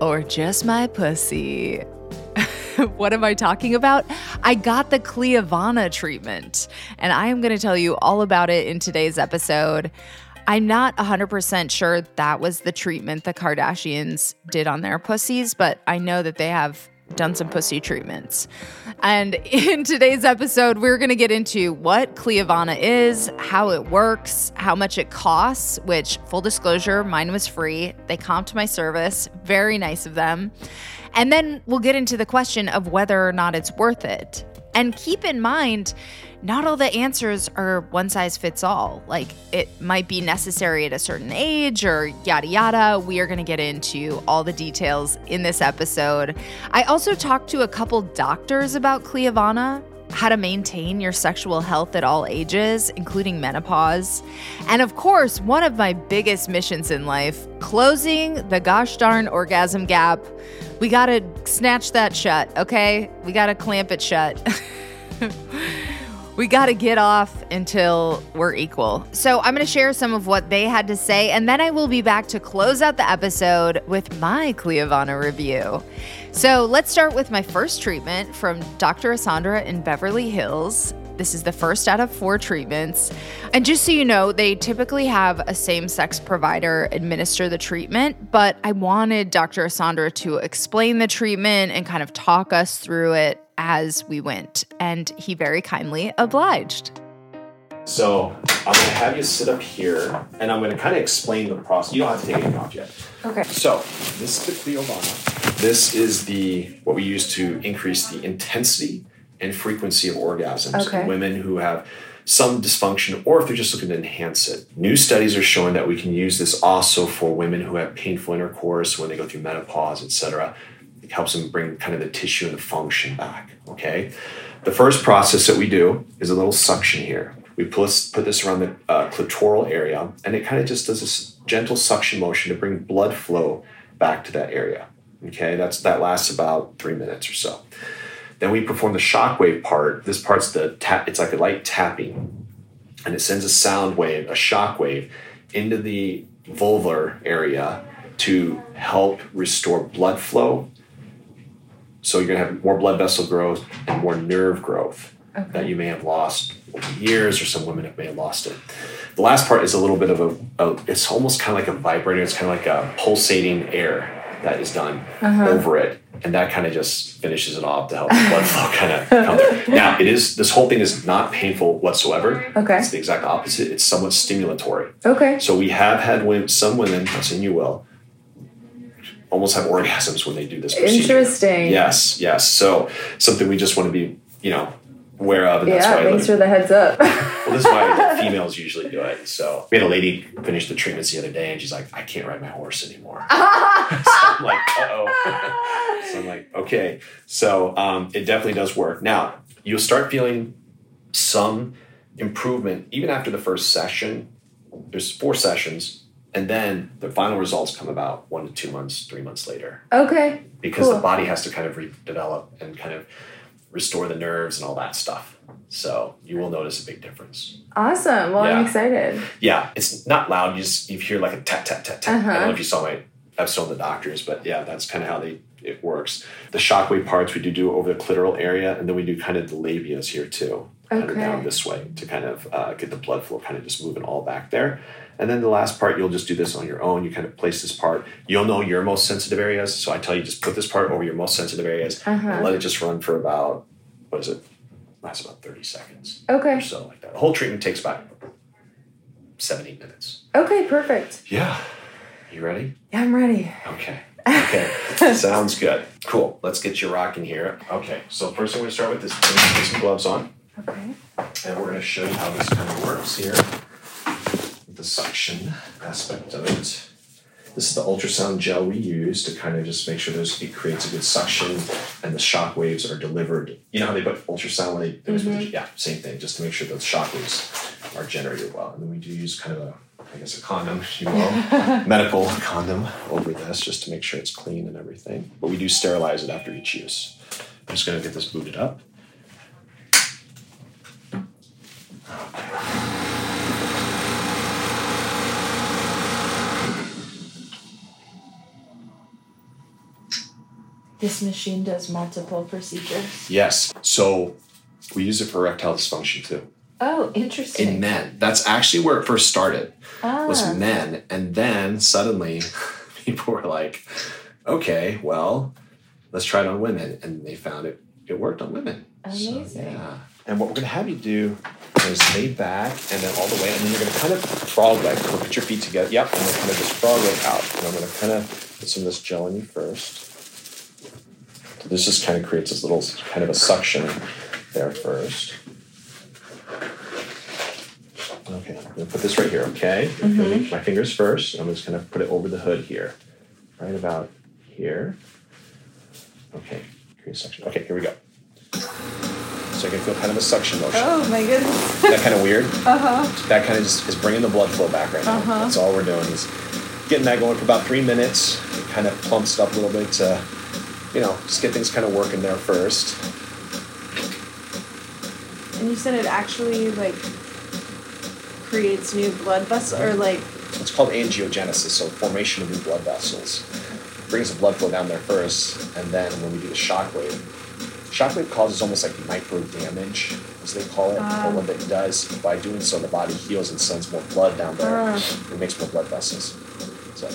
Or just my pussy? what am I talking about? I got the Cliovana treatment, and I am going to tell you all about it in today's episode. I'm not 100% sure that was the treatment the Kardashians did on their pussies, but I know that they have done some pussy treatments. And in today's episode, we're going to get into what Cliovana is, how it works, how much it costs, which, full disclosure, mine was free. They comped my service. Very nice of them. And then we'll get into the question of whether or not it's worth it. And keep in mind, not all the answers are one size fits all. Like it might be necessary at a certain age or yada yada. We are going to get into all the details in this episode. I also talked to a couple doctors about Cliovana, how to maintain your sexual health at all ages, including menopause. And of course, one of my biggest missions in life, closing the gosh darn orgasm gap. We got to snatch that shut, okay? We got to clamp it shut. we got to get off until we're equal. So, I'm going to share some of what they had to say, and then I will be back to close out the episode with my Cliovana review. So, let's start with my first treatment from Dr. Asandra in Beverly Hills. This is the first out of four treatments. And just so you know, they typically have a same sex provider administer the treatment, but I wanted Dr. Asandra to explain the treatment and kind of talk us through it as we went. And he very kindly obliged. So I'm going to have you sit up here and I'm going to kind of explain the process. You don't have to take anything off yet. Okay. So this is the Cliovana. This is the what we use to increase the intensity and frequency of orgasms Okay. in women who have some dysfunction or if they're just looking to enhance it. New studies are showing that we can use this also for women who have painful intercourse when they go through menopause, etc. Helps them bring kind of the tissue and the function back. Okay. The first process that we do is a little suction here. We put, put this around the uh, clitoral area, and it kind of just does this gentle suction motion to bring blood flow back to that area. Okay, that's that lasts about three minutes or so. Then we perform the shockwave part. This part's the tap. It's like a light tapping, and it sends a sound wave, a shock wave, into the vulvar area to help restore blood flow. So you're gonna have more blood vessel growth and more nerve growth that you may have lost over years, or some women have may have lost it. The last part is a little bit of a, a it's almost kind of like a vibrator. It's kind of like a pulsating air that is done uh-huh. over it, and that kind of just finishes it off to help the blood flow kind of come there. Now, it is this whole thing is not painful whatsoever. Okay. it's the exact opposite. It's somewhat stimulatory. Okay. So we have had women, some women, not saying you will, almost have orgasms when they do this procedure. Interesting. Yes, yes. So something we just want to be, you know, aware of, and that's Yeah, why. I thanks for the heads up. well, this is why females usually do it. So we had a lady finish the treatments the other day, and she's like, "I can't ride my horse anymore." so I'm like, "Uh oh." so I'm like, "Okay." So um, it definitely does work. Now you'll start feeling some improvement even after the first session. There's four sessions, and then the final results come about one to two months, three months later okay. because the body has to kind of redevelop and kind of restore the nerves and all that stuff. So you will notice a big difference. Awesome. Well, I'm excited. Yeah, it's not loud. You just you hear like a tap tap tap tap. I don't Uh-huh. know if you saw my episode of the doctors, but yeah, that's kind of how they it works. The shockwave parts we do do over the clitoral area, and then we do kind of the labias here too. kind of down this way to kind of uh, get the blood flow kind of just moving all back there. And then the last part, you'll just do this on your own. You kind of place this part. You'll know your most sensitive areas. So I tell you, just put this part over your most sensitive areas Uh-huh. and let it just run for about, what is it? Lasts about 30 seconds Okay. or so like that. The whole treatment takes about seven, eight minutes. Okay, perfect. Yeah. You ready? Yeah, I'm ready. Okay. Okay. Sounds good. Cool. Let's get you rocking here. Okay. So first thing we're gonna start with is put some gloves on. Okay. And we're gonna show you how this kind of works here. The suction aspect of it. This is the ultrasound gel we use to kind of just make sure there's it creates a good suction and the shock waves are delivered. You know how they put ultrasound when they, was- mm-hmm. yeah, same thing, just to make sure those shock waves are generated well. And then we do use kind of a I guess a condom, if you will, medical condom over this just to make sure it's clean and everything. But we do sterilize it after each use. I'm just gonna get this booted up. This machine does multiple procedures. Yes. So we use it for erectile dysfunction too. Oh, interesting. In men. That's actually where it first started. Was Ah. men. And then suddenly people were like, okay, well, let's try it on women. And they found it it worked on women. So, Amazing. yeah. And what we're gonna have you do is lay back and then all the way, and then you're gonna kind of frog leg, or put your feet together. Yep, and then kind of just frog leg out. And I'm gonna kind of put some of this gel on you first. So this just kind of creates this little kind of a suction there first. Okay, I'm gonna put this right here, okay? My fingers first. I'm just gonna put it over the hood here. Right about here. Okay, create a suction. Okay, here we go. So you're gonna feel kind of a suction motion. Oh my goodness. That kind of weird? Uh-huh. That kind of just is bringing the blood flow back right now. Uh-huh. That's all we're doing is getting that going for about three minutes. It kind of plumps up a little bit to, you know, just get things kind of working there first. And you said it actually like creates new blood vessels or like It's called angiogenesis, so formation of new blood vessels. Brings the blood flow down there first, and then when we do the shock wave, shock wave causes almost like micro damage, as they call it. but ah. what it does, by doing so, the body heals and sends more blood down there. Ah. It makes more blood vessels. So,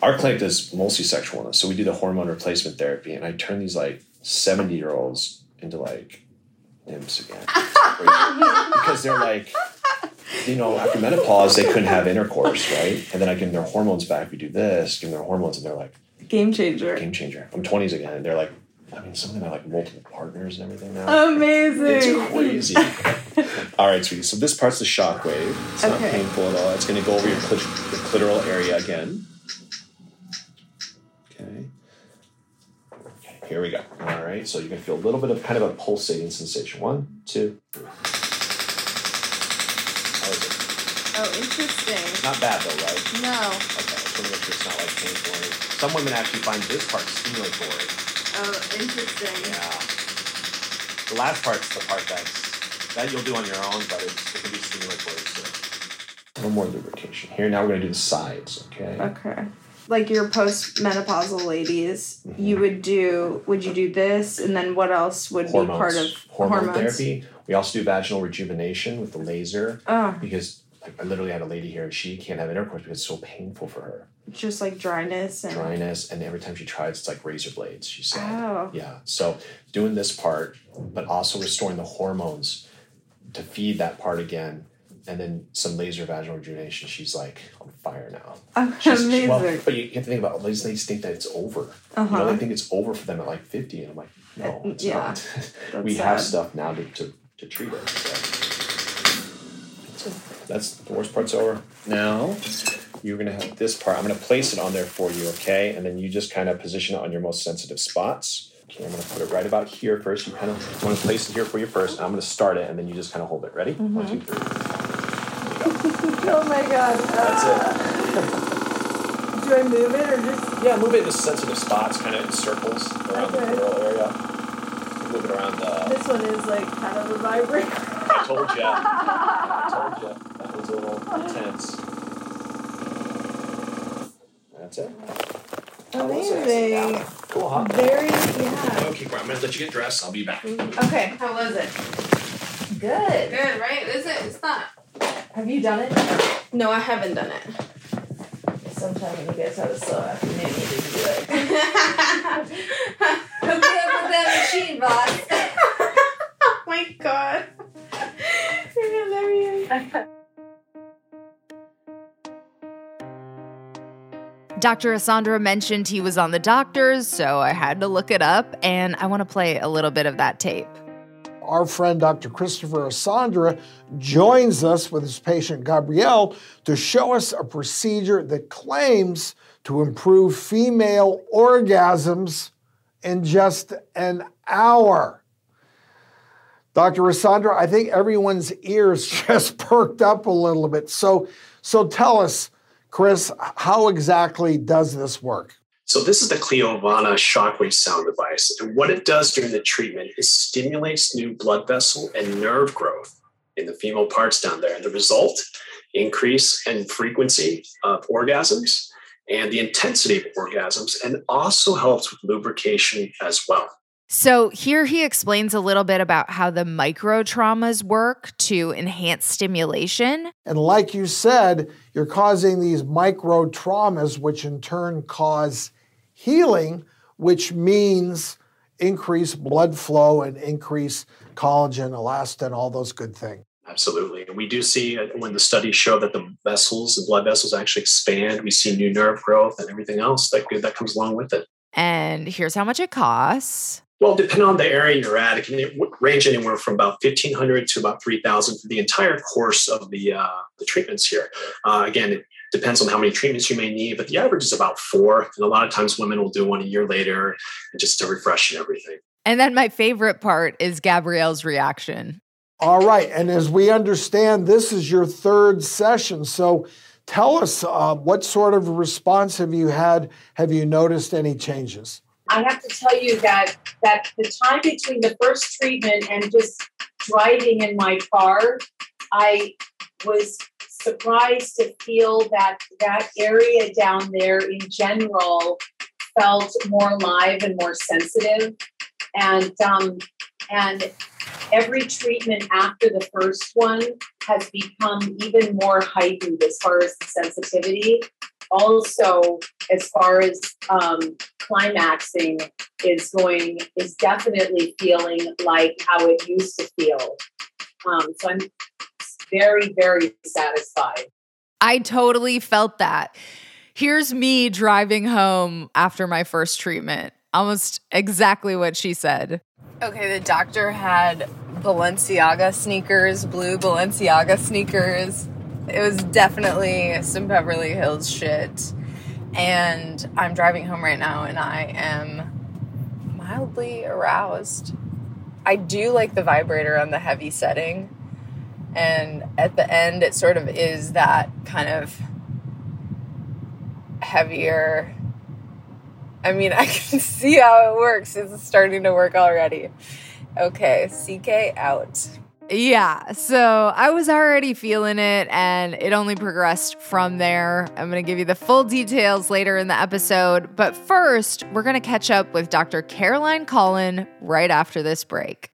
our clinic does mostly sexual wellness, so we do the hormone replacement therapy, and I turn these like seventy year olds into like nymphs again, because they're like you know, after menopause, they couldn't have intercourse, right? And then I give them their hormones back. We do this, give them their hormones, and they're like, game changer. game changer. I'm 20s again, and they're like, I mean, some of them have like multiple partners and everything now. Amazing. It's crazy. all right, sweetie. So this part's the shock wave. It's not Okay. painful at all. It's going to go over your, clit- your clitoral area again. Okay. Okay, here we go. All right, so you're going to feel a little bit of kind of a pulsating sensation. One, two, three. How is it? Oh, interesting. Not bad though, right? No. Okay, so make sure it's not like painful. Some women actually find this part stimulatory. Oh, interesting. Yeah. The last part's the part that's that you'll do on your own, but it's, it can be stimulatory too. One more lubrication. Here now we're gonna do the sides. Okay. Okay. Like your postmenopausal ladies, Mm-hmm. you would do. Would you do this, and then what else would be part of hormone hormones? therapy. We also do vaginal rejuvenation with the laser Oh, because I literally had a lady here and she can't have intercourse because it's so painful for her. just like dryness and. dryness, and every time she tries, it's like razor blades. She said, Oh. "Yeah." So doing this part, but also restoring the hormones to feed that part again, and then some laser vaginal rejuvenation. She's like on fire now. Oh, She's, she- amazing. well, but you have to think about these ladies think that it's over. You know, Uh-huh. they think it's over for them at like fifty, and I'm like, no, it's yeah. not. we That's have stuff now to, to, to treat it. So. That's the worst part's over. Now you're gonna have this part. I'm gonna place it on there for you, okay? And then you just kind of position it on your most sensitive spots. Okay, I'm gonna put it right about here first. You kind of want to place it here for you first. And I'm gonna start it, and then you just kind of hold it. Ready? One, two, three. oh my god. That's it. Do I move it or just? Yeah, move it in the sensitive spots, kind of in circles around the Okay. area. Move it around the. This one is like kind of a vibrator. I told you. I told you. That was a little intense. That's it. How was it? Amazing. Yeah. Cool, huh? Very, yeah. Okay, great. I'm gonna let you get dressed. I'll be back. Mm-hmm. Okay, how was it? Good. Good, right? Is it? It's not. Have you done it? No, I haven't done it. Sometime when you guys have a slow afternoon, you need to do it. oh Hook me up with that machine, boss. Oh my god. You're hilarious. Dr. Asandra mentioned he was on the doctors, so I had to look it up, and I want to play a little bit of that tape. Our friend Dr. Christopher Asandra joins us with his patient Gabrielle to show us a procedure that claims to improve female orgasms in just an hour. Dr. Asandra, I think everyone's ears just perked up a little bit. So, so tell us, Chris, how exactly does this work? So this is the Cliovana shockwave sound device. And what it does during the treatment is stimulates new blood vessel and nerve growth in the female parts down there. And the result, increase in frequency of orgasms and the intensity of orgasms, and also helps with lubrication as well. So, here he explains a little bit about how the micro traumas work to enhance stimulation. And like you said, you're causing these micro traumas, which in turn cause healing, which means increased blood flow and increased collagen, elastin, all those good things. Absolutely. And we do see uh, when the studies show that the vessels, the blood vessels actually expand, we see new nerve growth and everything else that, that comes along with it. And here's how much it costs. Well, depending on the area you're at, it can range anywhere from about fifteen hundred to about three thousand for the entire course of the uh, the treatments here. Uh, again, it depends on how many treatments you may need, but the average is about four. And a lot of times, women will do one a year later, and just to refresh and everything. And then my favorite part is Gabrielle's reaction. All right, and as we understand, this is your third session. So tell us uh, what sort of response have you had? Have you noticed any changes? I have to tell you that that the time between the first treatment and just driving in my car, I was surprised to feel that that area down there in general felt more alive and more sensitive, and um, and every treatment after the first one has become even more heightened as far as the sensitivity. Also as far as um, climaxing is going is definitely feeling like how it used to feel. Um, so i'm very very satisfied i totally felt that here's me driving home after my first treatment almost exactly what she said okay the doctor had balenciaga sneakers blue balenciaga sneakers it was definitely some Beverly Hills shit. And I'm driving home right now and I am mildly aroused. I do like the vibrator on the heavy setting. And at the end, it sort of is that kind of heavier. I mean, I can see how it works. It's starting to work already. Okay, CK out. Yeah, so I was already feeling it and it only progressed from there. I'm going to give you the full details later in the episode, but first, we're going to catch up with Dr. Caroline Collin right after this break.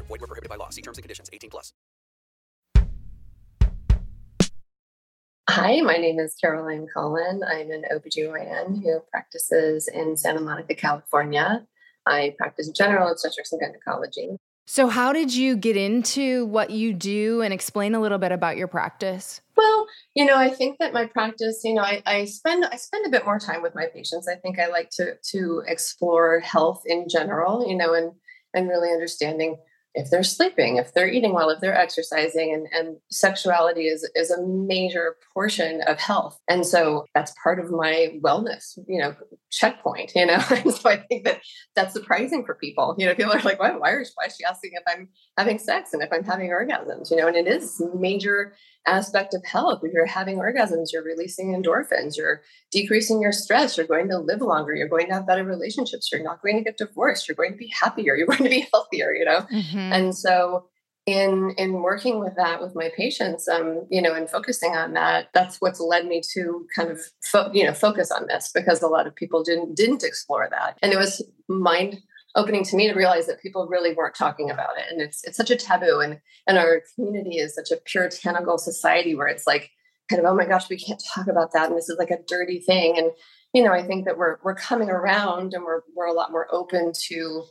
by law. See terms and conditions 18 plus. Hi, my name is Caroline Cullen. I'm an OBGYN who practices in Santa Monica, California. I practice general obstetrics and gynecology. So, how did you get into what you do and explain a little bit about your practice? Well, you know, I think that my practice, you know, I, I spend I spend a bit more time with my patients. I think I like to to explore health in general, you know, and and really understanding if they're sleeping, if they're eating well, if they're exercising, and, and sexuality is, is a major portion of health. And so that's part of my wellness, you know, checkpoint, you know. and so I think that that's surprising for people. You know, people are like, why, why, is, why is she asking if I'm having sex and if I'm having orgasms? You know, and it is major aspect of health. If you're having orgasms, you're releasing endorphins, you're decreasing your stress, you're going to live longer, you're going to have better relationships, you're not going to get divorced, you're going to be happier, you're going to be healthier, you know? Mm-hmm. And so in in working with that with my patients um you know and focusing on that that's what's led me to kind of fo- you know focus on this because a lot of people didn't didn't explore that and it was mind opening to me to realize that people really weren't talking about it. And it's it's such a taboo and and our community is such a puritanical society where it's like kind of oh my gosh we can't talk about that and this is like a dirty thing. And you know i think that we're we're coming around and we're we're a lot more open to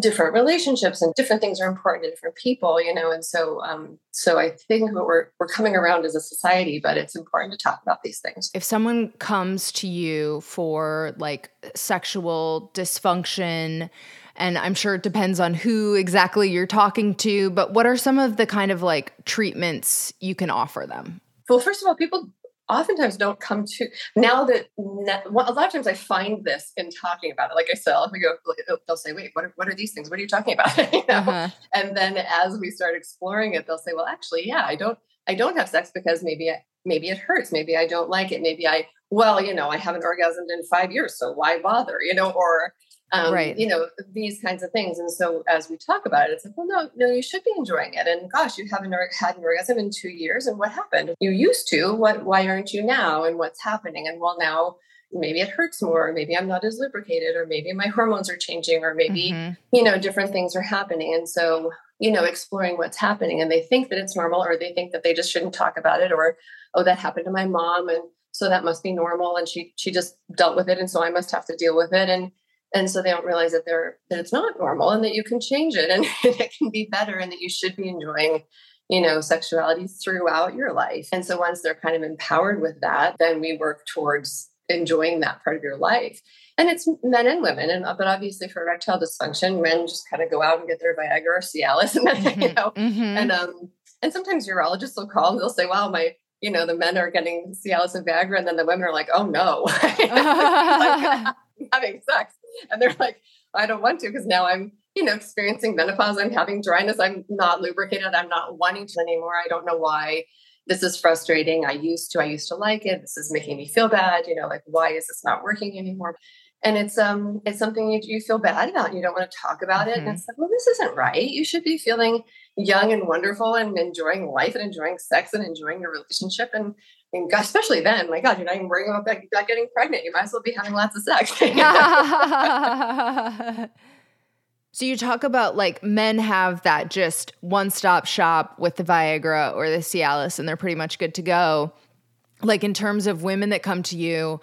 different relationships and different things are important to different people you know and so um so i think we're we're coming around as a society but it's important to talk about these things. If someone comes to you for like sexual dysfunction and i'm sure it depends on who exactly you're talking to but what are some of the kind of like treatments you can offer them? Well first of all people oftentimes don't come to now that a lot of times I find this in talking about it. Like I said, we go, they'll say, "Wait, what are, what are these things? What are you talking about?" you know? uh-huh. And then as we start exploring it, they'll say, "Well, actually, yeah, I don't, I don't have sex because maybe, I, maybe it hurts, maybe I don't like it, maybe I, well, you know, I haven't orgasmed in five years, so why bother?" You know, or um, right. you know these kinds of things. And so as we talk about it it's like well no no you should be enjoying it. And gosh you haven't had an orgasm in two years and what happened? You used to what why aren't you now and what's happening? And well now maybe it hurts more or maybe i'm not as lubricated or maybe my hormones are changing or maybe mm-hmm. you know different things are happening. And so you know exploring what's happening and they think that it's normal or they think that they just shouldn't talk about it or oh that happened to my mom and so that must be normal and she she just dealt with it and so i must have to deal with it. And and so they don't realize that they're that it's not normal and that you can change it and it can be better and that you should be enjoying you know sexuality throughout your life. And so once they're kind of empowered with that then we work towards enjoying that part of your life. And it's men and women and but obviously for erectile dysfunction men just kind of go out and get their viagra or cialis and then mm-hmm, you know mm-hmm. and um and sometimes urologists will call and they'll say wow my you know the men are getting cialis and viagra and then the women are like oh no. Like, having sex and they're like, I don't want to because now I'm, you know, experiencing menopause. I'm having dryness. I'm not lubricated. I'm not wanting to anymore. I don't know why. This is frustrating. I used to, I used to like it. This is making me feel bad. You know, like why is this not working anymore? And it's um it's something you, you feel bad about. You don't want to talk about it. Mm-hmm. And it's like, well, this isn't right. You should be feeling young and wonderful and enjoying life and enjoying sex and enjoying your relationship and and especially then, my God, you're not even worrying about, about getting pregnant. You might as well be having lots of sex. so you talk about like men have that just one stop shop with the Viagra or the Cialis, and they're pretty much good to go. Like in terms of women that come to you,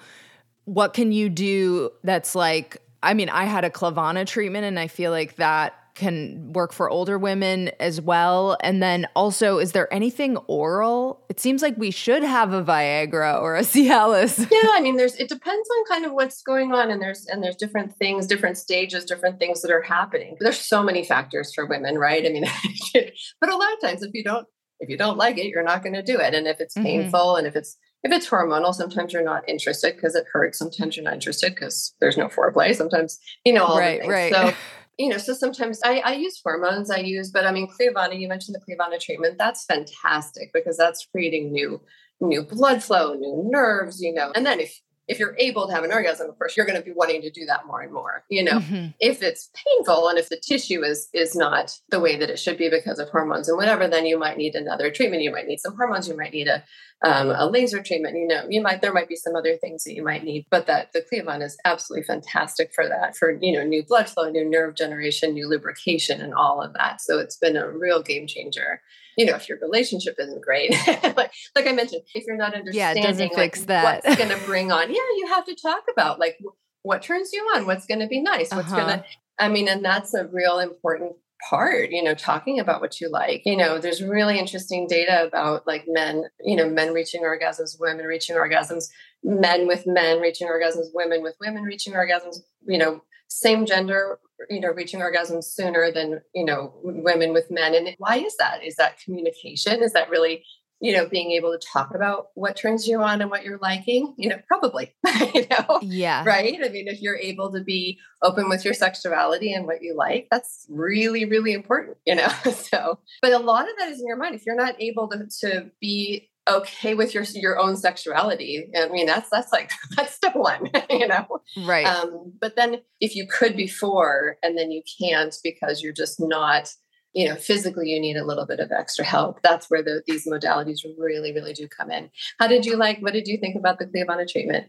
what can you do that's like? I mean, I had a Cliovana treatment, and I feel like that can work for older women as well? And then also, is there anything oral? It seems like we should have a Viagra or a Cialis. Yeah, I mean, there's it depends on kind of what's going on, and there's and there's different things, different stages, different things that are happening. There's so many factors for women, right? I mean, but a lot of times, if you don't if you don't like it, you're not going to do it, and if it's mm-hmm. painful, and if it's if it's hormonal, sometimes you're not interested because it hurts. Sometimes you're not interested because there's no foreplay. Sometimes, you know, all right, the things. Right. So you know, so sometimes I, I use hormones, I use, but I mean, Cliovana, you mentioned the Cliovana treatment. That's fantastic because that's creating new, new blood flow, new nerves, you know. And then if if you're able to have an orgasm, of course, you're going to be wanting to do that more and more. You know, mm-hmm. if it's painful and if the tissue is is not the way that it should be because of hormones and whatever, then you might need another treatment. You might need some hormones. You might need a um, a laser treatment. You know, you might there might be some other things that you might need, but that the Cliovana is absolutely fantastic for that. For you know, new blood flow, new nerve generation, new lubrication, and all of that. So it's been a real game changer you know, if your relationship isn't great, like, like I mentioned, if you're not understanding, yeah, doesn't like, fix that. what's going to bring on, yeah, you have to talk about like what turns you on, what's going to be nice, what's uh-huh. going to, I mean, and that's a real important part you know talking about what you like you know there's really interesting data about like men you know men reaching orgasms women reaching orgasms men with men reaching orgasms women with women reaching orgasms you know same gender you know reaching orgasms sooner than you know women with men and why is that is that communication is that really you know, being able to talk about what turns you on and what you're liking, you know, probably, you know, yeah, right. I mean, if you're able to be open with your sexuality and what you like, that's really, really important, you know. so, but a lot of that is in your mind. If you're not able to, to be okay with your your own sexuality, I mean, that's that's like that's step one, you know, right. Um, but then if you could before and then you can't because you're just not you know physically you need a little bit of extra help that's where the, these modalities really really do come in. How did you like what did you think about the Cliovana treatment?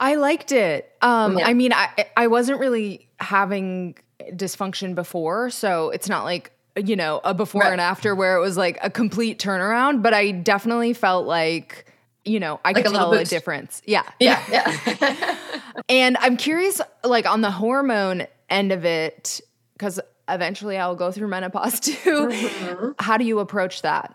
I liked it. Um Yeah. i mean i i wasn't really having dysfunction before so it's not like you know a before Right. and after where it was like a complete turnaround but i definitely felt like you know i Like could a tell a difference. Yeah. Yeah yeah. and i'm curious like on the hormone end of it because eventually i'll go through menopause too. Mhm. how do you approach that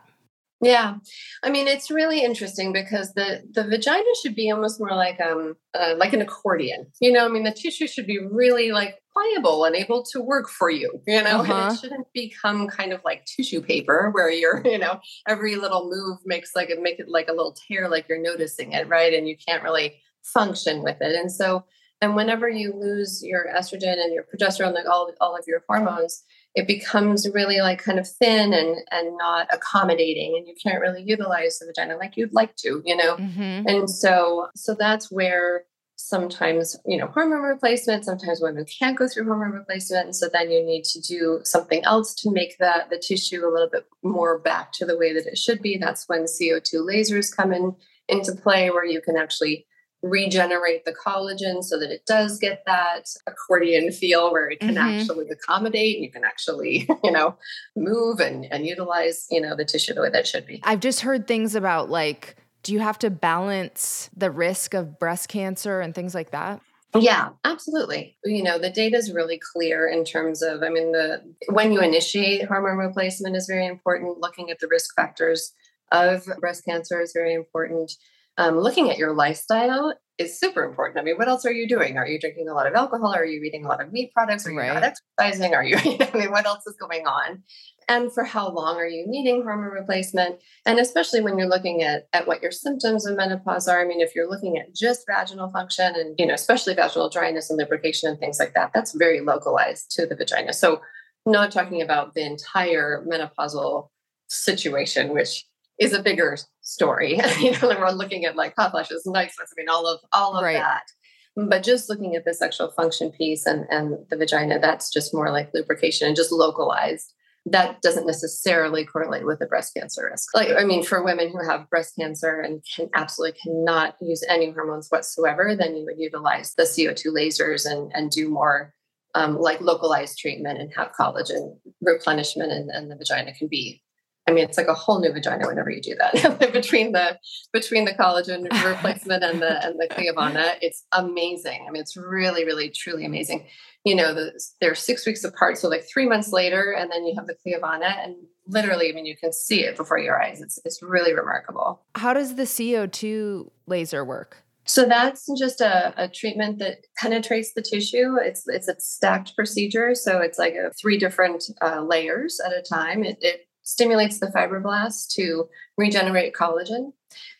Yeah, I mean it's really interesting because the the vagina should be almost more like um uh, like an accordion. You know, I mean the tissue should be really like pliable and able to work for you. You know, and Uh-huh. it shouldn't become kind of like tissue paper where you're you know every little move makes like it make it like a little tear like you're noticing it right, and you can't really function with it. And so and whenever you lose your estrogen and your progesterone, like all all of your hormones, it becomes really like kind of thin and and not accommodating and you can't really utilize the vagina like you'd like to you know mm-hmm. and so so that's where sometimes you know hormone replacement sometimes women can't go through hormone replacement and so then you need to do something else to make that the tissue a little bit more back to the way that it should be that's when co2 lasers come in into play where you can actually regenerate the collagen so that it does get that accordion feel where it can Mhm. actually accommodate and you can actually you know move and, and utilize you know the tissue the way that should be I've just heard things about like, do you have to balance the risk of breast cancer and things like that? Yeah, absolutely. You know, the data is really clear in terms of, I mean, the when you initiate hormone replacement is very important. Looking at the risk factors of breast cancer is very important. Um, looking at your lifestyle is super important. I mean, what else are you doing? Are you drinking a lot of alcohol? Are you eating a lot of meat products? Are you Right. not exercising? Are you, you I mean, what else is going on? And for how long are you needing hormone replacement? And especially when you're looking at, at what your symptoms of menopause are. I mean, if you're looking at just vaginal function and, you know, especially vaginal dryness and lubrication and things like that, that's very localized to the vagina. So not talking about the entire menopausal situation, which is a bigger story. you know, and we're looking at like hot flashes, night sweats, I mean, all of all of Right. that. But just looking at the sexual function piece and, and the vagina, that's just more like lubrication and just localized. That doesn't necessarily correlate with the breast cancer risk. Like, I mean, for women who have breast cancer and can absolutely cannot use any hormones whatsoever, then you would utilize the CO2 lasers and, and do more um, like localized treatment and have collagen replenishment and, and the vagina can be I mean, it's like a whole new vagina whenever you do that. between the between the collagen replacement and the and the Cliovana, it's amazing. I mean, it's really, really, truly amazing. You know, the, they're six weeks apart, so like three months later, and then you have the Cliovana, and literally, I mean, you can see it before your eyes. It's it's really remarkable. How does the CO2 laser work? So that's just a, a treatment that penetrates the tissue. It's it's a stacked procedure, so it's like a, three different uh, layers at a time. It, it stimulates the fibroblasts to regenerate collagen.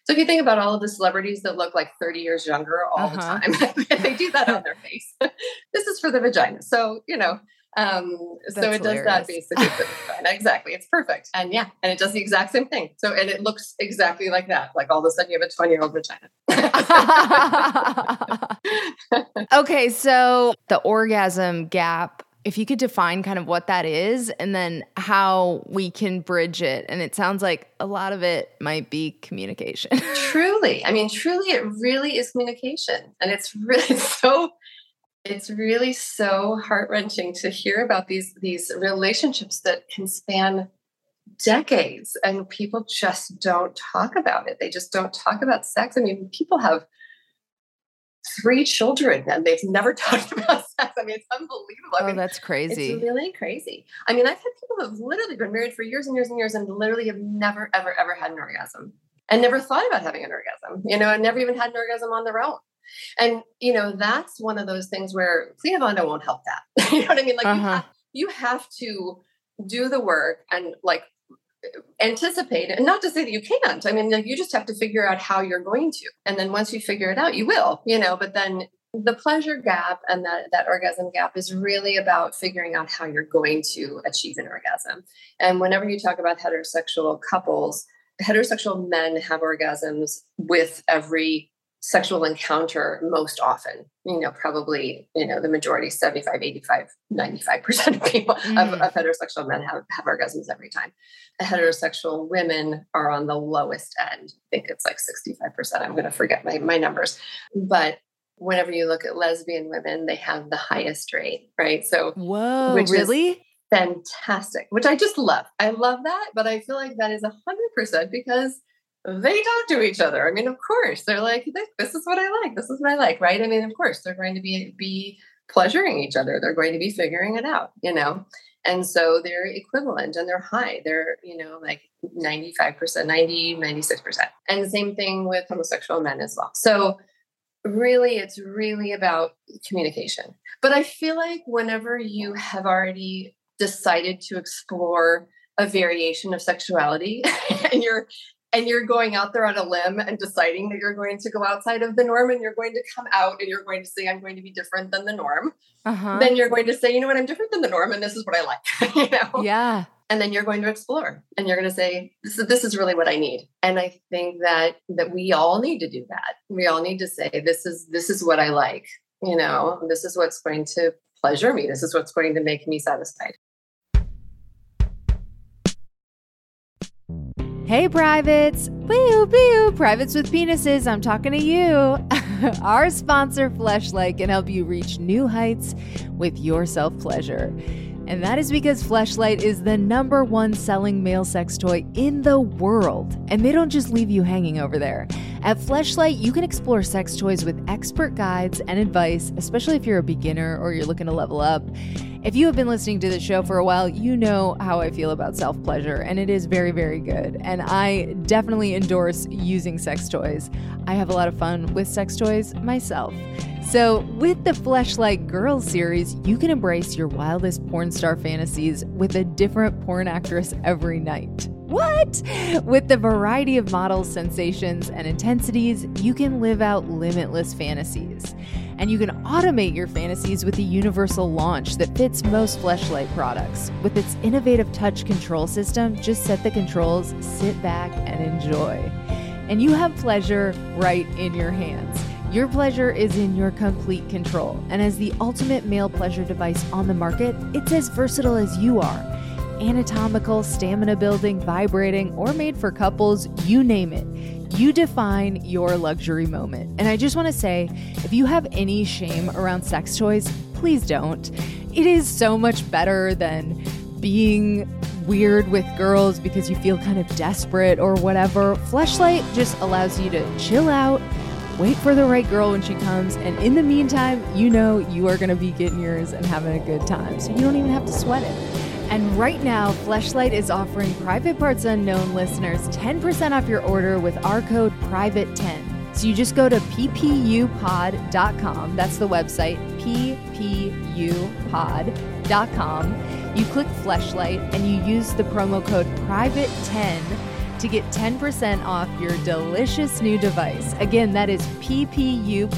So if you think about all of the celebrities that look like 30 years younger all Uh-huh. the time, they do that on their face. this is for the vagina. So, you know, um, so it does that basically for the vagina. Exactly. It's perfect. And yeah, and it does the exact same thing. So, and it looks exactly like that. Like all of a sudden you have a 20 year old vagina. okay, so the orgasm gap, if you could define kind of what that is and then how we can bridge it. And it sounds like a lot of it might be communication. truly i mean truly it really is communication and it's really so it's really so heart-wrenching to hear about these these relationships that can span decades and people just don't talk about it they just don't talk about sex i mean people have three children and they've never talked about sex I mean, it's unbelievable. I Oh, mean, that's crazy. It's really crazy. I mean, I've had people who have literally been married for years and years and years and literally have never, ever, ever had an orgasm and never thought about having an orgasm, you know, and never even had an orgasm on their own. And, you know, that's one of those things where Cliovana won't help that. you know what I mean? Like, you, Uh-huh. have, you have to do the work and like anticipate it. And not to say that you can't. I mean, like, you just have to figure out how you're going to. And then once you figure it out, you will, you know, but then the pleasure gap and that, that orgasm gap is really about figuring out how you're going to achieve an orgasm. And whenever you talk about heterosexual couples, heterosexual men have orgasms with every sexual encounter most often you know probably you know the majority 75 85 95% of people of, Mm. of heterosexual men have, have orgasms every time heterosexual women are on the lowest end i think it's like 65% i'm going to forget my, my numbers but whenever you look at lesbian women they have the highest rate right? So Whoa, which really? fantastic which i just love. I love that but i feel like that is 100% because they talk to each other. I mean of course they're like this, this is what i like. This is what i like right? I mean of course they're going to be be pleasuring each other. They're going to be figuring it out you know? And so they're equivalent and they're high. They're you know like 95% 90 96% and the same thing with homosexual men as well. So really it's really about communication but i feel like whenever you have already decided to explore a variation of sexuality and you're and you're going out there on a limb and deciding that you're going to go outside of the norm and you're going to come out and you're going to say i'm going to be different than the norm Uh-huh. then you're going to say you know what i'm different than the norm and this is what i like you know yeah. And then you're going to explore and you're going to say this is this is really what i need and i think that that we all need to do that we all need to say this is this is what i like you know this is what's going to pleasure me this is what's going to make me satisfied Hey, privates. Boo, boo. Privates with penises. I'm talking to you. Our sponsor, Fleshlight, can help you reach new heights with your self pleasure. And that is because Fleshlight is the number one selling male sex toy in the world. And they don't just leave you hanging over there. At Fleshlight, you can explore sex toys with expert guides and advice, especially if you're a beginner or you're looking to level up. If you have been listening to the show for a while, you know how I feel about self pleasure, and it is very, very good. And I definitely endorse using sex toys. I have a lot of fun with sex toys myself. So, with the Fleshlight Girls series, you can embrace your wildest porn star fantasies with a different porn actress every night. What? With the variety of models, sensations, and intensities, you can live out limitless fantasies. And you can automate your fantasies with the universal launch that fits most Fleshlight products. With its innovative touch control system, just set the controls, sit back, and enjoy. And you have pleasure right in your hands. Your pleasure is in your complete control. And as the ultimate male pleasure device on the market, it's as versatile as you are anatomical, stamina building, vibrating, or made for couples, you name it. You define your luxury moment. And I just want to say if you have any shame around sex toys, please don't. It is so much better than being weird with girls because you feel kind of desperate or whatever. Fleshlight just allows you to chill out, wait for the right girl when she comes, and in the meantime, you know you are going to be getting yours and having a good time. So you don't even have to sweat it. And right now, Fleshlight is offering Private Parts Unknown listeners 10% off your order with our code PRIVATE10. So you just go to ppupod.com. That's the website, ppupod.com. You click Fleshlight and you use the promo code PRIVATE10 to get 10% off your delicious new device. Again, that is ppupod.com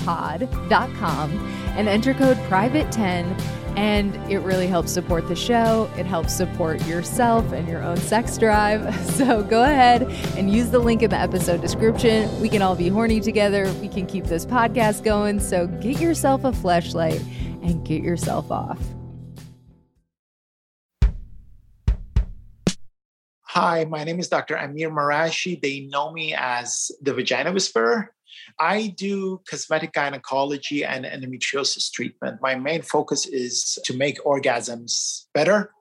and enter code PRIVATE10 and it really helps support the show. It helps support yourself and your own sex drive. So go ahead and use the link in the episode description. We can all be horny together. We can keep this podcast going. So get yourself a flashlight and get yourself off. Hi, my name is Dr. Amir Marashi. They know me as the Vagina Whisperer. I do cosmetic gynecology and endometriosis treatment. My main focus is to make orgasms better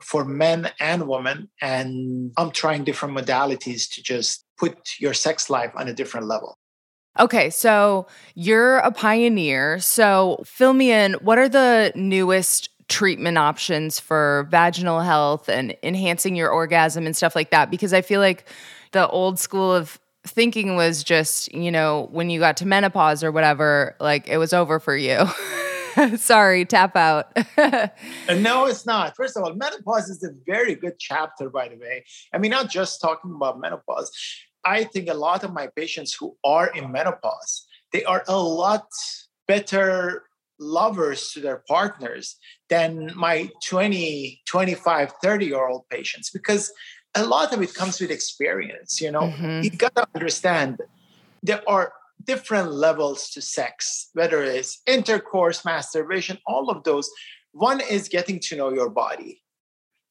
for men and women. And I'm trying different modalities to just put your sex life on a different level. Okay, so you're a pioneer. So fill me in. What are the newest treatment options for vaginal health and enhancing your orgasm and stuff like that? Because I feel like the old school of thinking was just, you know, when you got to menopause or whatever, like it was over for you. Sorry, tap out. No, it's not. First of all, menopause is a very good chapter, by the way. I mean, not just talking about menopause. I think a lot of my patients who are in menopause, they are a lot better lovers to their partners than my 20, 25, 30 year old patients because a lot of it comes with experience. You know, Mhm. you got to understand there are different levels to sex, whether it's intercourse, masturbation, all of those. One is getting to know your body.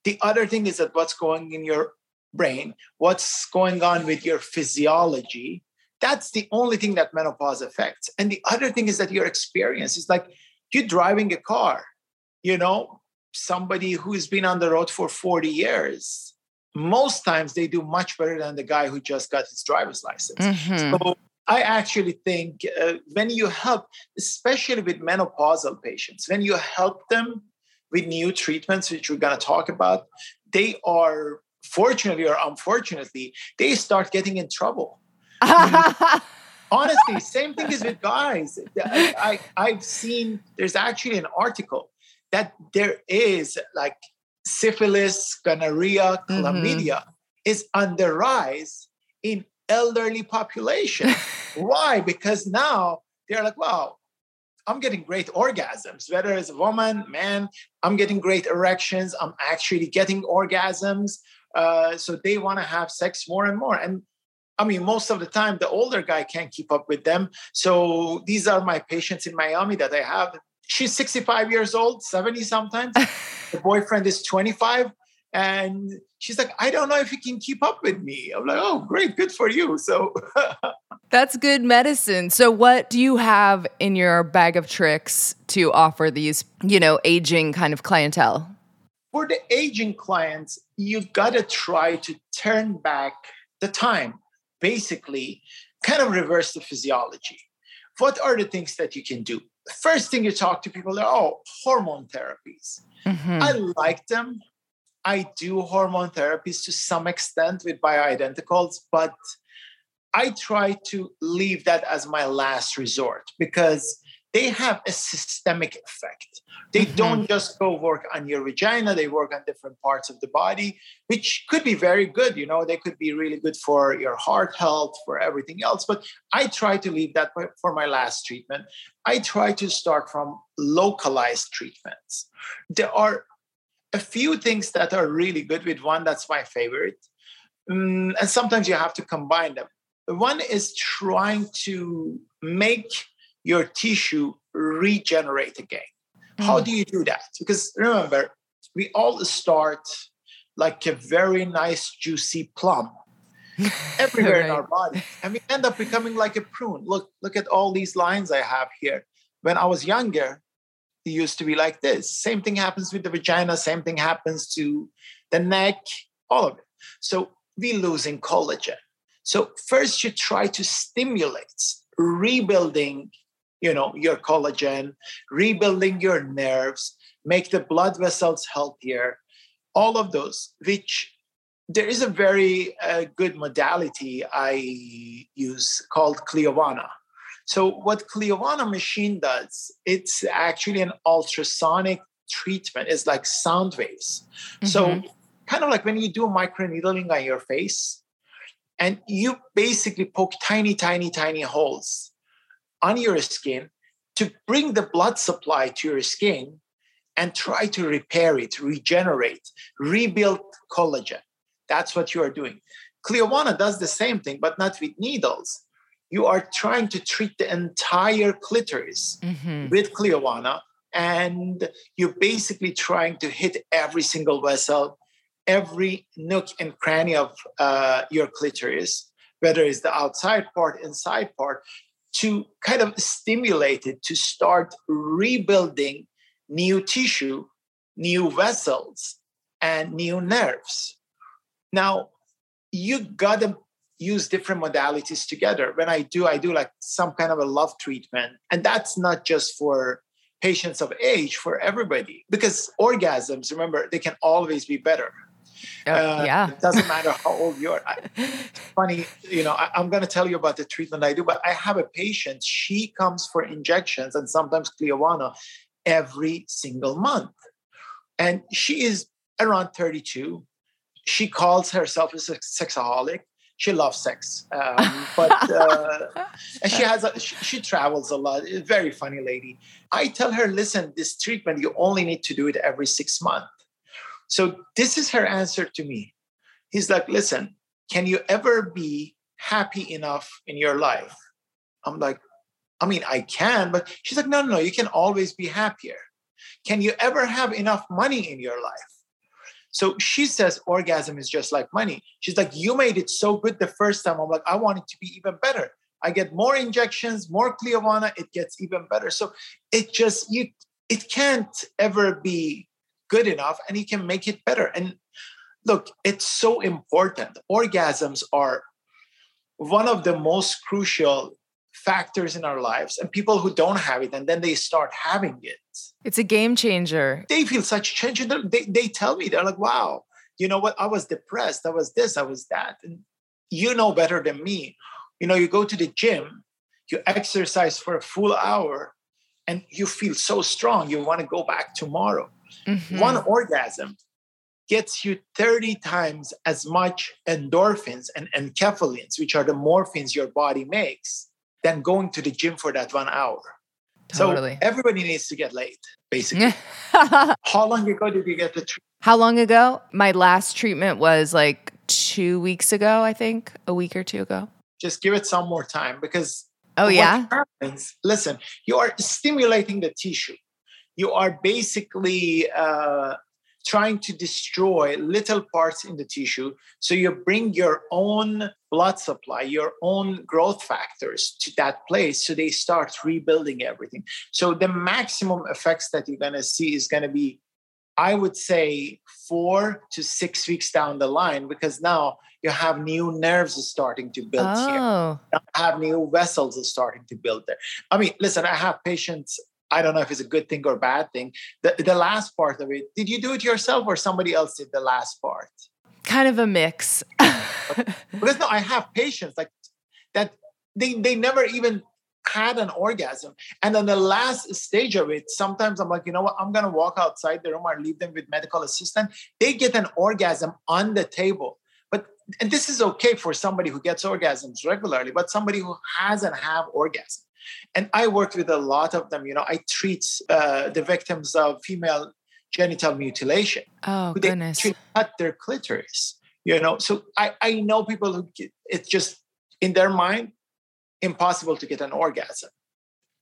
The other thing is that what's going in your brain, what's going on with your physiology. That's the only thing that menopause affects. And the other thing is that your experience is like you're driving a car, you know, somebody who's been on the road for 40 years. Most times they do much better than the guy who just got his driver's license. Mhm. So I actually think uh, when you help, especially with menopausal patients, when you help them with new treatments, which we're going to talk about, they are fortunately or unfortunately, they start getting in trouble. Honestly, same thing is with guys. I, I, I've seen there's actually an article that there is like syphilis, gonorrhea, chlamydia is on the rise in elderly population. Why? Because now they're like, wow, I'm getting great orgasms, whether it's a woman, man, I'm getting great erections. I'm actually getting orgasms. Uh, so they want to have sex more and more. And I mean, most of the time, the older guy can't keep up with them. So these are my patients in Miami that I have. She's 65 years old, 70 sometimes. the boyfriend is 25. And she's like, I don't know if he can keep up with me. I'm like, oh, great, good for you. So That's good medicine. So, what do you have in your bag of tricks to offer these, you know, aging kind of clientele? for the aging clients, you've got to try to turn back the time, basically, kind of reverse the physiology. What are the things that you can do? First thing you talk to people are, oh, hormone therapies. Mm-hmm. I like them. I do hormone therapies to some extent with bioidenticals, but I try to leave that as my last resort because they have a systemic effect. They don't just go work on your vagina, they work on different parts of the body, which could be very good. You know, they could be really good for your heart health, for everything else. But I try to leave that for my last treatment. I try to start from localized treatments. There are a few things that are really good with one that's my favorite. Mm, and sometimes you have to combine them. One is trying to make your tissue regenerate again. How mm. do you do that? Because remember, we all start like a very nice, juicy plum everywhere in our body, and we end up becoming like a prune. Look, look at all these lines I have here. When I was younger, it used to be like this. Same thing happens with the vagina. Same thing happens to the neck. All of it. So we losing collagen. So first, you try to stimulate rebuilding you know your collagen rebuilding your nerves make the blood vessels healthier all of those which there is a very uh, good modality i use called cliovana so what cliovana machine does it's actually an ultrasonic treatment. It's like sound waves. So kind of like when you do microneedling on your face and you basically poke tiny tiny tiny holes on your skin to bring the blood supply to your skin and try to repair it, regenerate, rebuild collagen. That's what you are doing. Cliovana does the same thing, but not with needles. You are trying to treat the entire clitoris with Cliovana, and you're basically trying to hit every single vessel, every nook and cranny of uh, your clitoris, whether it's the outside part, inside part, to kind of stimulate it to start rebuilding new tissue, new vessels, and new nerves. Now, you gotta use different modalities together. When I do, I do like some kind of a love treatment. And that's not just for patients of age, for everybody. Because orgasms, remember, they can always be better. Uh, yeah. It doesn't matter how old you are. I, funny, you know, I, I'm going to tell you about the treatment I do, but I have a patient. She comes for injections and sometimes Cliovana every single month. And she is around 32. She calls herself a sexaholic. She loves sex, um, but uh, and she has a, she, she travels a lot. Very funny lady. I tell her, listen, this treatment you only need to do it every six months. So this is her answer to me. He's like, listen, can you ever be happy enough in your life? I'm like, I mean, I can, but she's like, no, no, no, you can always be happier. Can you ever have enough money in your life? So she says orgasm is just like money. She's like, You made it so good the first time. I'm like, I want it to be even better. I get more injections, more Cliovana, it gets even better. So it just, you, it can't ever be good enough and he can make it better. And look, it's so important. Orgasms are one of the most crucial factors in our lives and people who don't have it and then they start having it. It's a game changer. They feel such change they, they tell me they're like wow you know what? I was depressed. I was this i was that. And you know better than me. You know you go to the gym you exercise for a full hour and you feel so strong you want to go back tomorrow mm-hmm. one orgasm gets you 30 times as much endorphins and enkephalins which are the morphines your body makes than going to the gym for that one hour. Totally. So everybody needs to get laid, basically. How long ago did you get the treatment? How long ago? My last treatment was like two weeks ago, I think, a week or two ago. Just give it some more time because. Oh, yeah. Happens, listen, you are stimulating the tissue. You are basically uh, trying to destroy little parts in the tissue. So you bring your own blood supply, your own growth factors to that place. So they start rebuilding everything. So the maximum effects that you're going to see is going to be, I would say, four to six weeks down the line, because now you have new nerves starting to build oh. here. You have new vessels starting to build there. I mean, listen, I have patients I don't know if it's a good thing or bad thing. The, the last part of it, did you do it yourself or somebody else did the last part? Kind of a mix. because no, I have patients like that they they never even had an orgasm. And then the last stage of it, sometimes I'm like, you know what, I'm gonna walk outside the room or leave them with medical assistant. They get an orgasm on the table. But and this is okay for somebody who gets orgasms regularly, but somebody who hasn't have orgasm and I worked with a lot of them. You know, I treat uh, the victims of female genital mutilation. Oh, goodness. They cut their clitoris. You know, so I, I know people who get, it's just in their mind impossible to get an orgasm.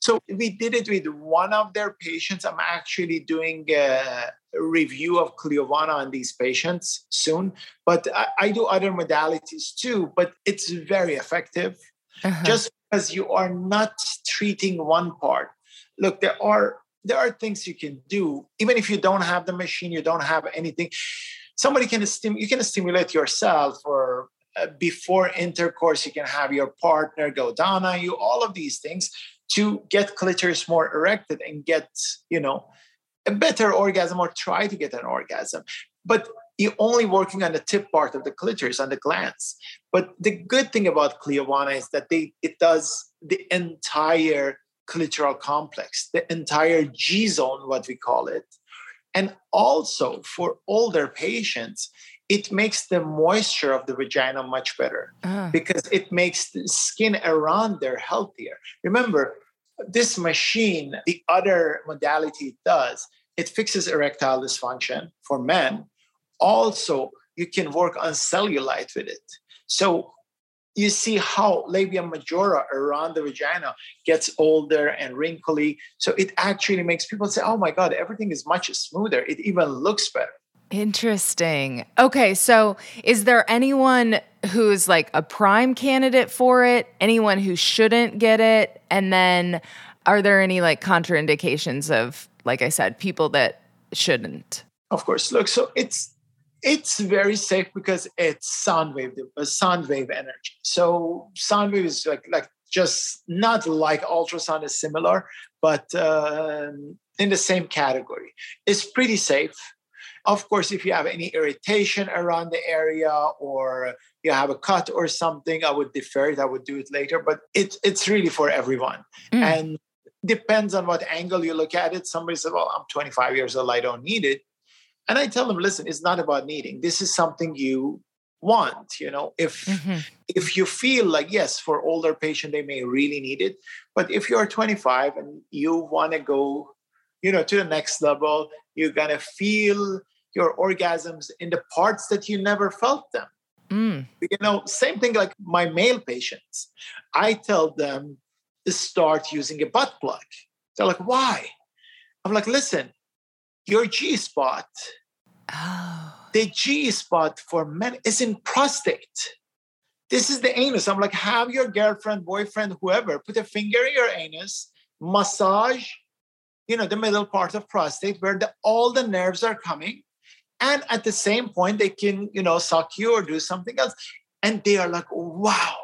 So we did it with one of their patients. I'm actually doing a review of Cliovana on these patients soon, but I, I do other modalities too. But it's very effective. Uh-huh. Just because you are not treating one part. Look, there are there are things you can do even if you don't have the machine, you don't have anything. Somebody can stim- you can stimulate yourself or uh, before intercourse you can have your partner go down on you all of these things to get clitoris more erected and get you know a better orgasm or try to get an orgasm but you're only working on the tip part of the clitoris, on the glands. But the good thing about Cliovana is that they it does the entire clitoral complex, the entire G zone, what we call it. And also for older patients, it makes the moisture of the vagina much better uh. because it makes the skin around there healthier. Remember, this machine, the other modality it does, it fixes erectile dysfunction for men also you can work on cellulite with it. So you see how labia majora around the vagina gets older and wrinkly. So it actually makes people say, oh my God, everything is much smoother. It even looks better. Interesting. Okay, so is there anyone who's like a prime candidate for it? Anyone who shouldn't get it? And then are there any like contraindications of, like I said, people that shouldn't? Of course. Look, so it's It's very safe because it's sound wave, uh, sound wave energy. So sound wave is like like just not like ultrasound is similar, but um, in the same category. It's pretty safe. Of course, if you have any irritation around the area or you have a cut or something, I would defer it. I would do it later, but it's it's really for everyone. Mm. And depends on what angle you look at it. Somebody said, Well, I'm 25 years old, I don't need it. And I tell them, listen, it's not about needing. This is something you want. You know, if Mhm. if you feel like yes, for older patient, they may really need it. But if you're 25 and you want to go, you know, to the next level, you're gonna feel your orgasms in the parts that you never felt them. Mm. you know same thing like my male patients. I tell them to start using a butt plug. They're like why? I'm like listen your g spot oh. the g spot for men is in prostate. This is the anus. I'm like have your girlfriend boyfriend whoever put a finger in your anus massage you know the middle part of prostate where the, all the nerves are coming and at the same point they can you know suck you or do something else. And they are like wow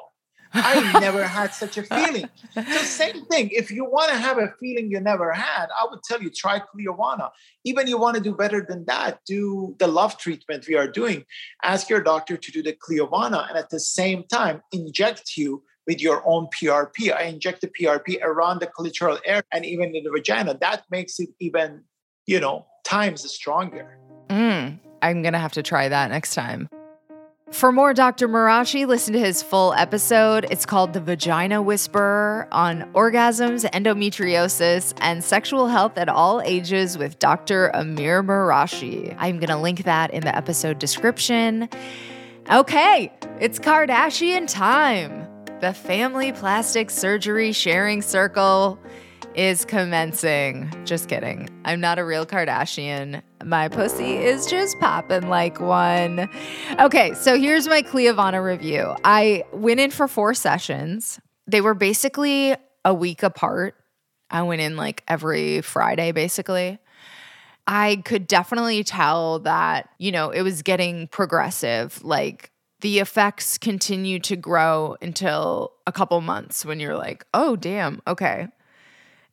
i never had such a feeling. So same thing. If you want to have a feeling you never had i would tell you try Cliovana. even you want to do better than that do the love treatment we are doing. Ask your doctor to do the Cliovana, and at the same time inject you with your own prp i inject the prp around the clitoral area and even in the vagina. That makes it even you know times stronger Mm, I'm going to have to try that next time. For more Dr. Marashi, listen to his full episode. It's called The Vagina Whisperer on orgasms, endometriosis, and sexual health at all ages with Dr. Amir Marashi. I'm going to link that in the episode description. Okay, it's Kardashian time. The family plastic surgery sharing circle is commencing. Just kidding. I'm not a real Kardashian. My pussy is just popping like one. Okay, so here's my Cliovana review. I went in for four sessions. They were basically a week apart. I went in like every Friday, basically. I could definitely tell that, you know, it was getting progressive. Like the effects continue to grow until a couple months when you're like, oh, damn, okay.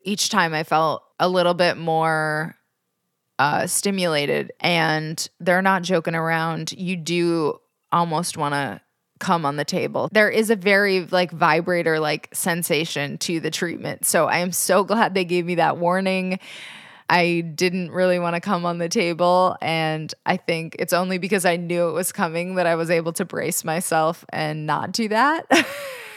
Each time I felt a little bit more uh, stimulated, and they're not joking around. You do almost want to come on the table. There is a very like vibrator like sensation to the treatment. So I am so glad they gave me that warning. I didn't really want to come on the table. And I think it's only because I knew it was coming that I was able to brace myself and not do that.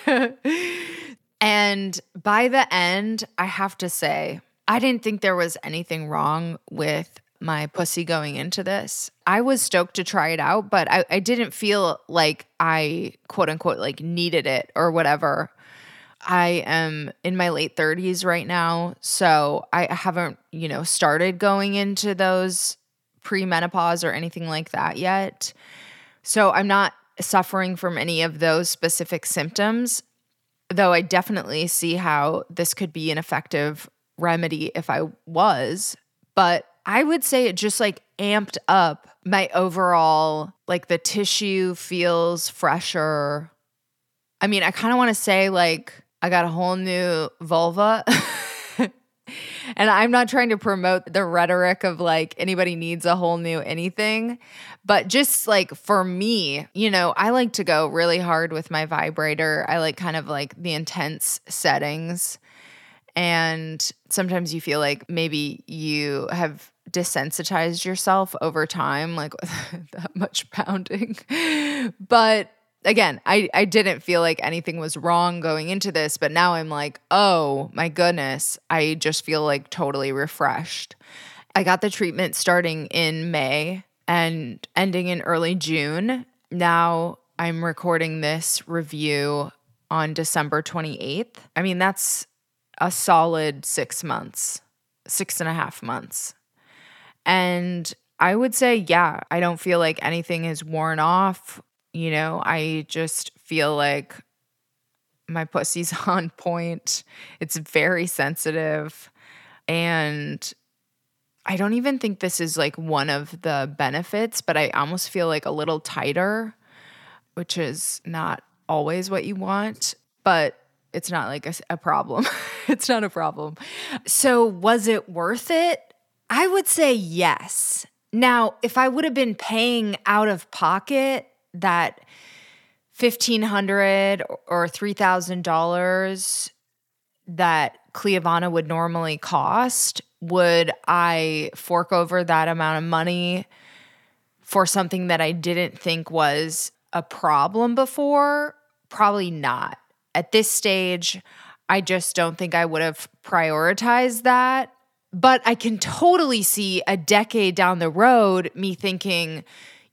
and by the end, I have to say, I didn't think there was anything wrong with my pussy going into this. I was stoked to try it out, but I, I didn't feel like I quote unquote like needed it or whatever. I am in my late 30s right now, so I haven't, you know, started going into those premenopause or anything like that yet. So I'm not suffering from any of those specific symptoms, though I definitely see how this could be an effective remedy if I was. But I would say it just like amped up my overall, like the tissue feels fresher. I mean, I kind of want to say like I got a whole new vulva. and I'm not trying to promote the rhetoric of like anybody needs a whole new anything, but just like for me, you know, I like to go really hard with my vibrator. I like kind of like the intense settings. And sometimes you feel like maybe you have desensitized yourself over time, like that much pounding. But again, I, I didn't feel like anything was wrong going into this, but now I'm like, oh my goodness, I just feel like totally refreshed. I got the treatment starting in May and ending in early June. Now I'm recording this review on December 28th. I mean, that's a solid six months, six and a half months. And I would say, yeah, I don't feel like anything is worn off. You know, I just feel like my pussy's on point. It's very sensitive. And I don't even think this is like one of the benefits, but I almost feel like a little tighter, which is not always what you want, but it's not like a, a problem. it's not a problem. So, was it worth it? I would say yes. Now, if I would have been paying out of pocket that 1,500 or $3,000 that Cliovana would normally cost, would I fork over that amount of money for something that I didn't think was a problem before? Probably not. At this stage, I just don't think I would have prioritized that. But I can totally see a decade down the road me thinking,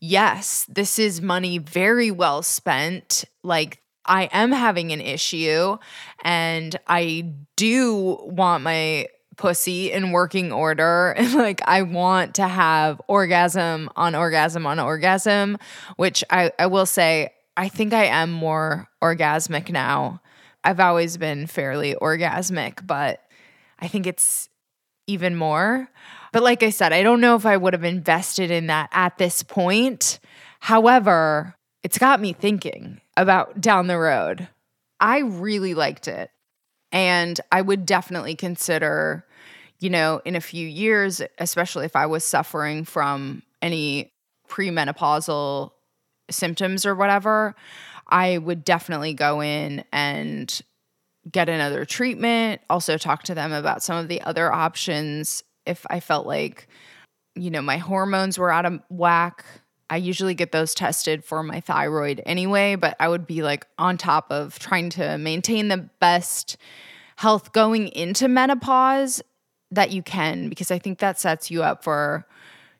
yes, this is money very well spent. Like, I am having an issue and I do want my pussy in working order like I want to have orgasm on orgasm on orgasm, which I, I will say I think I am more orgasmic now. I've always been fairly orgasmic, but I think it's even more. But like I said, I don't know if I would have invested in that at this point. However, it's got me thinking about down the road. I really liked it. And I would definitely consider, you know, in a few years, especially if I was suffering from any premenopausal symptoms or whatever, I would definitely go in and get another treatment, also talk to them about some of the other options if I felt like, you know, my hormones were out of whack I usually get those tested for my thyroid anyway, but I would be like on top of trying to maintain the best health going into menopause that you can, because I think that sets you up for,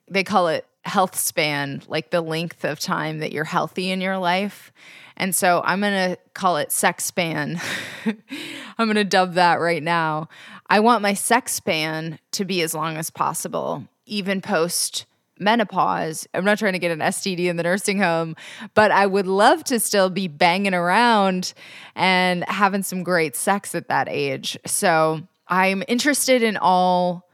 they call it health span, like the length of time that you're healthy in your life. And so I'm going to call it sex span. I'm going to dub that right now. I want my sex span to be as long as possible, even post menopause. I'm not trying to get an STD in the nursing home, but I would love to still be banging around and having some great sex at that age. So I'm interested in all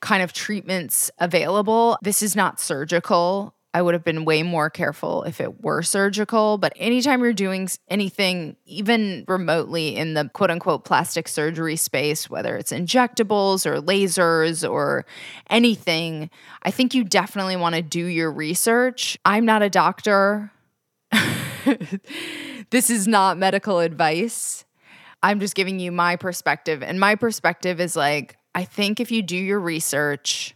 kind of treatments available. This is not surgical. I would have been way more careful if it were surgical. But anytime you're doing anything, even remotely in the quote unquote plastic surgery space, whether it's injectables or lasers or anything, I think you definitely want to do your research. I'm not a doctor. this is not medical advice. I'm just giving you my perspective. And my perspective is like, I think if you do your research,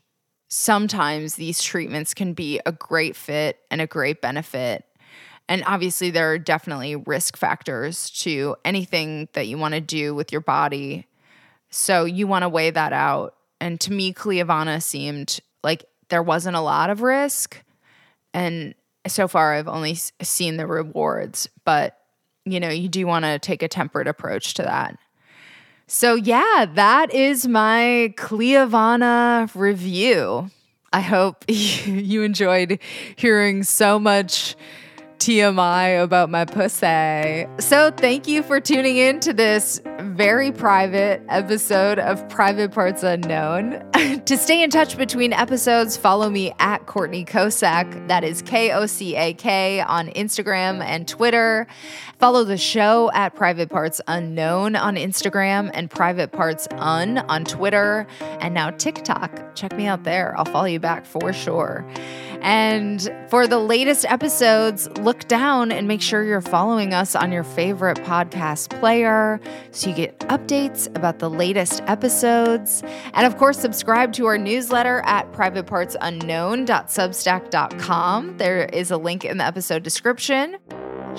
sometimes these treatments can be a great fit and a great benefit. And obviously, there are definitely risk factors to anything that you want to do with your body. So you want to weigh that out. And to me, Cliovana seemed like there wasn't a lot of risk. And so far, I've only seen the rewards. But, you know, you do want to take a tempered approach to that. So, yeah, that is my Cliovana review. I hope you enjoyed hearing so much TMI about my pussy. So, thank you for tuning in to this very private episode of Private Parts Unknown. to stay in touch between episodes, follow me at Courtney Kocak, That is K O C A K on Instagram and Twitter. Follow the show at Private Parts Unknown on Instagram and Private Parts Un on Twitter and now TikTok. Check me out there. I'll follow you back for sure. And for the latest episodes, look down and make sure you're following us on your favorite podcast player so you get updates about the latest episodes. And of course, subscribe to our newsletter at privatepartsunknown.substack.com. There is a link in the episode description.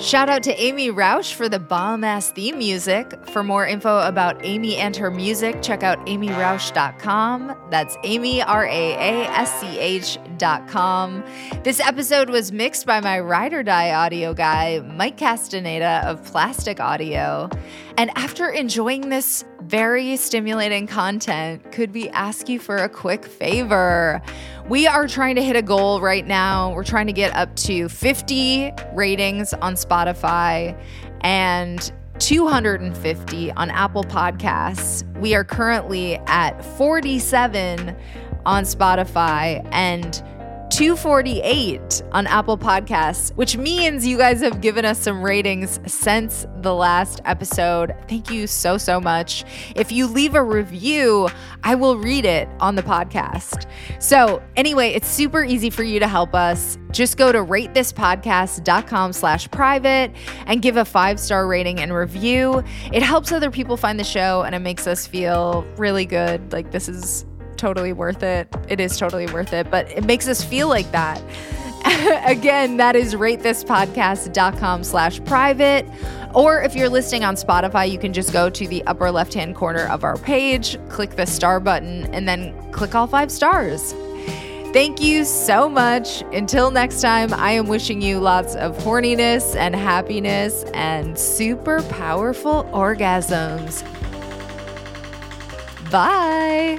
Shout out to Amy Rausch for the bomb ass theme music. For more info about Amy and her music, check out amyrausch.com. That's Amy, R A A S C H.com. This episode was mixed by my ride or die audio guy, Mike Castaneda of Plastic Audio. And after enjoying this very stimulating content, could we ask you for a quick favor? We are trying to hit a goal right now. We're trying to get up to 50 ratings on Spotify and 250 on Apple Podcasts. We are currently at 47 on Spotify and 248 on Apple Podcasts, which means you guys have given us some ratings since the last episode. Thank you so, so much. If you leave a review, I will read it on the podcast. So, anyway, it's super easy for you to help us. Just go to ratethispodcast.com slash private and give a five-star rating and review. It helps other people find the show and it makes us feel really good. Like this is totally worth it. It is totally worth it, but it makes us feel like that. Again, that is ratethispodcast.com slash private. Or if you're listening on Spotify, you can just go to the upper left hand corner of our page, click the star button, and then click all five stars. Thank you so much. Until next time, I am wishing you lots of horniness and happiness and super powerful orgasms. Bye.